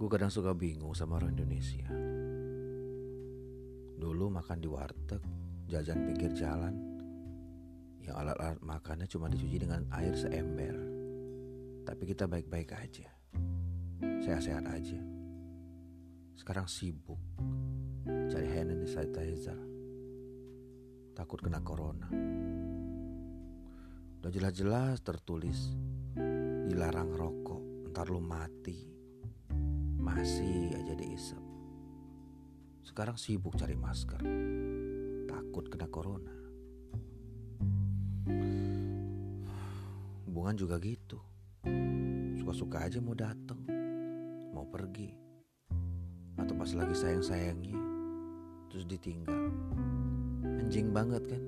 Gue kadang suka bingung sama orang Indonesia. Dulu makan di warteg, jajan pinggir jalan, yang alat-alat makannya cuma dicuci dengan air seember. Tapi kita baik-baik aja, sehat-sehat aja. Sekarang sibuk cari hand sanitizer, takut kena corona. Udah jelas-jelas tertulis dilarang rokok, ntar lu mati. Masih aja diisep. Sekarang sibuk cari masker, takut kena corona. Hubungan juga gitu. Suka-suka aja mau datang, mau pergi. Atau pas lagi sayang-sayangnya, terus ditinggal. Anjing banget kan?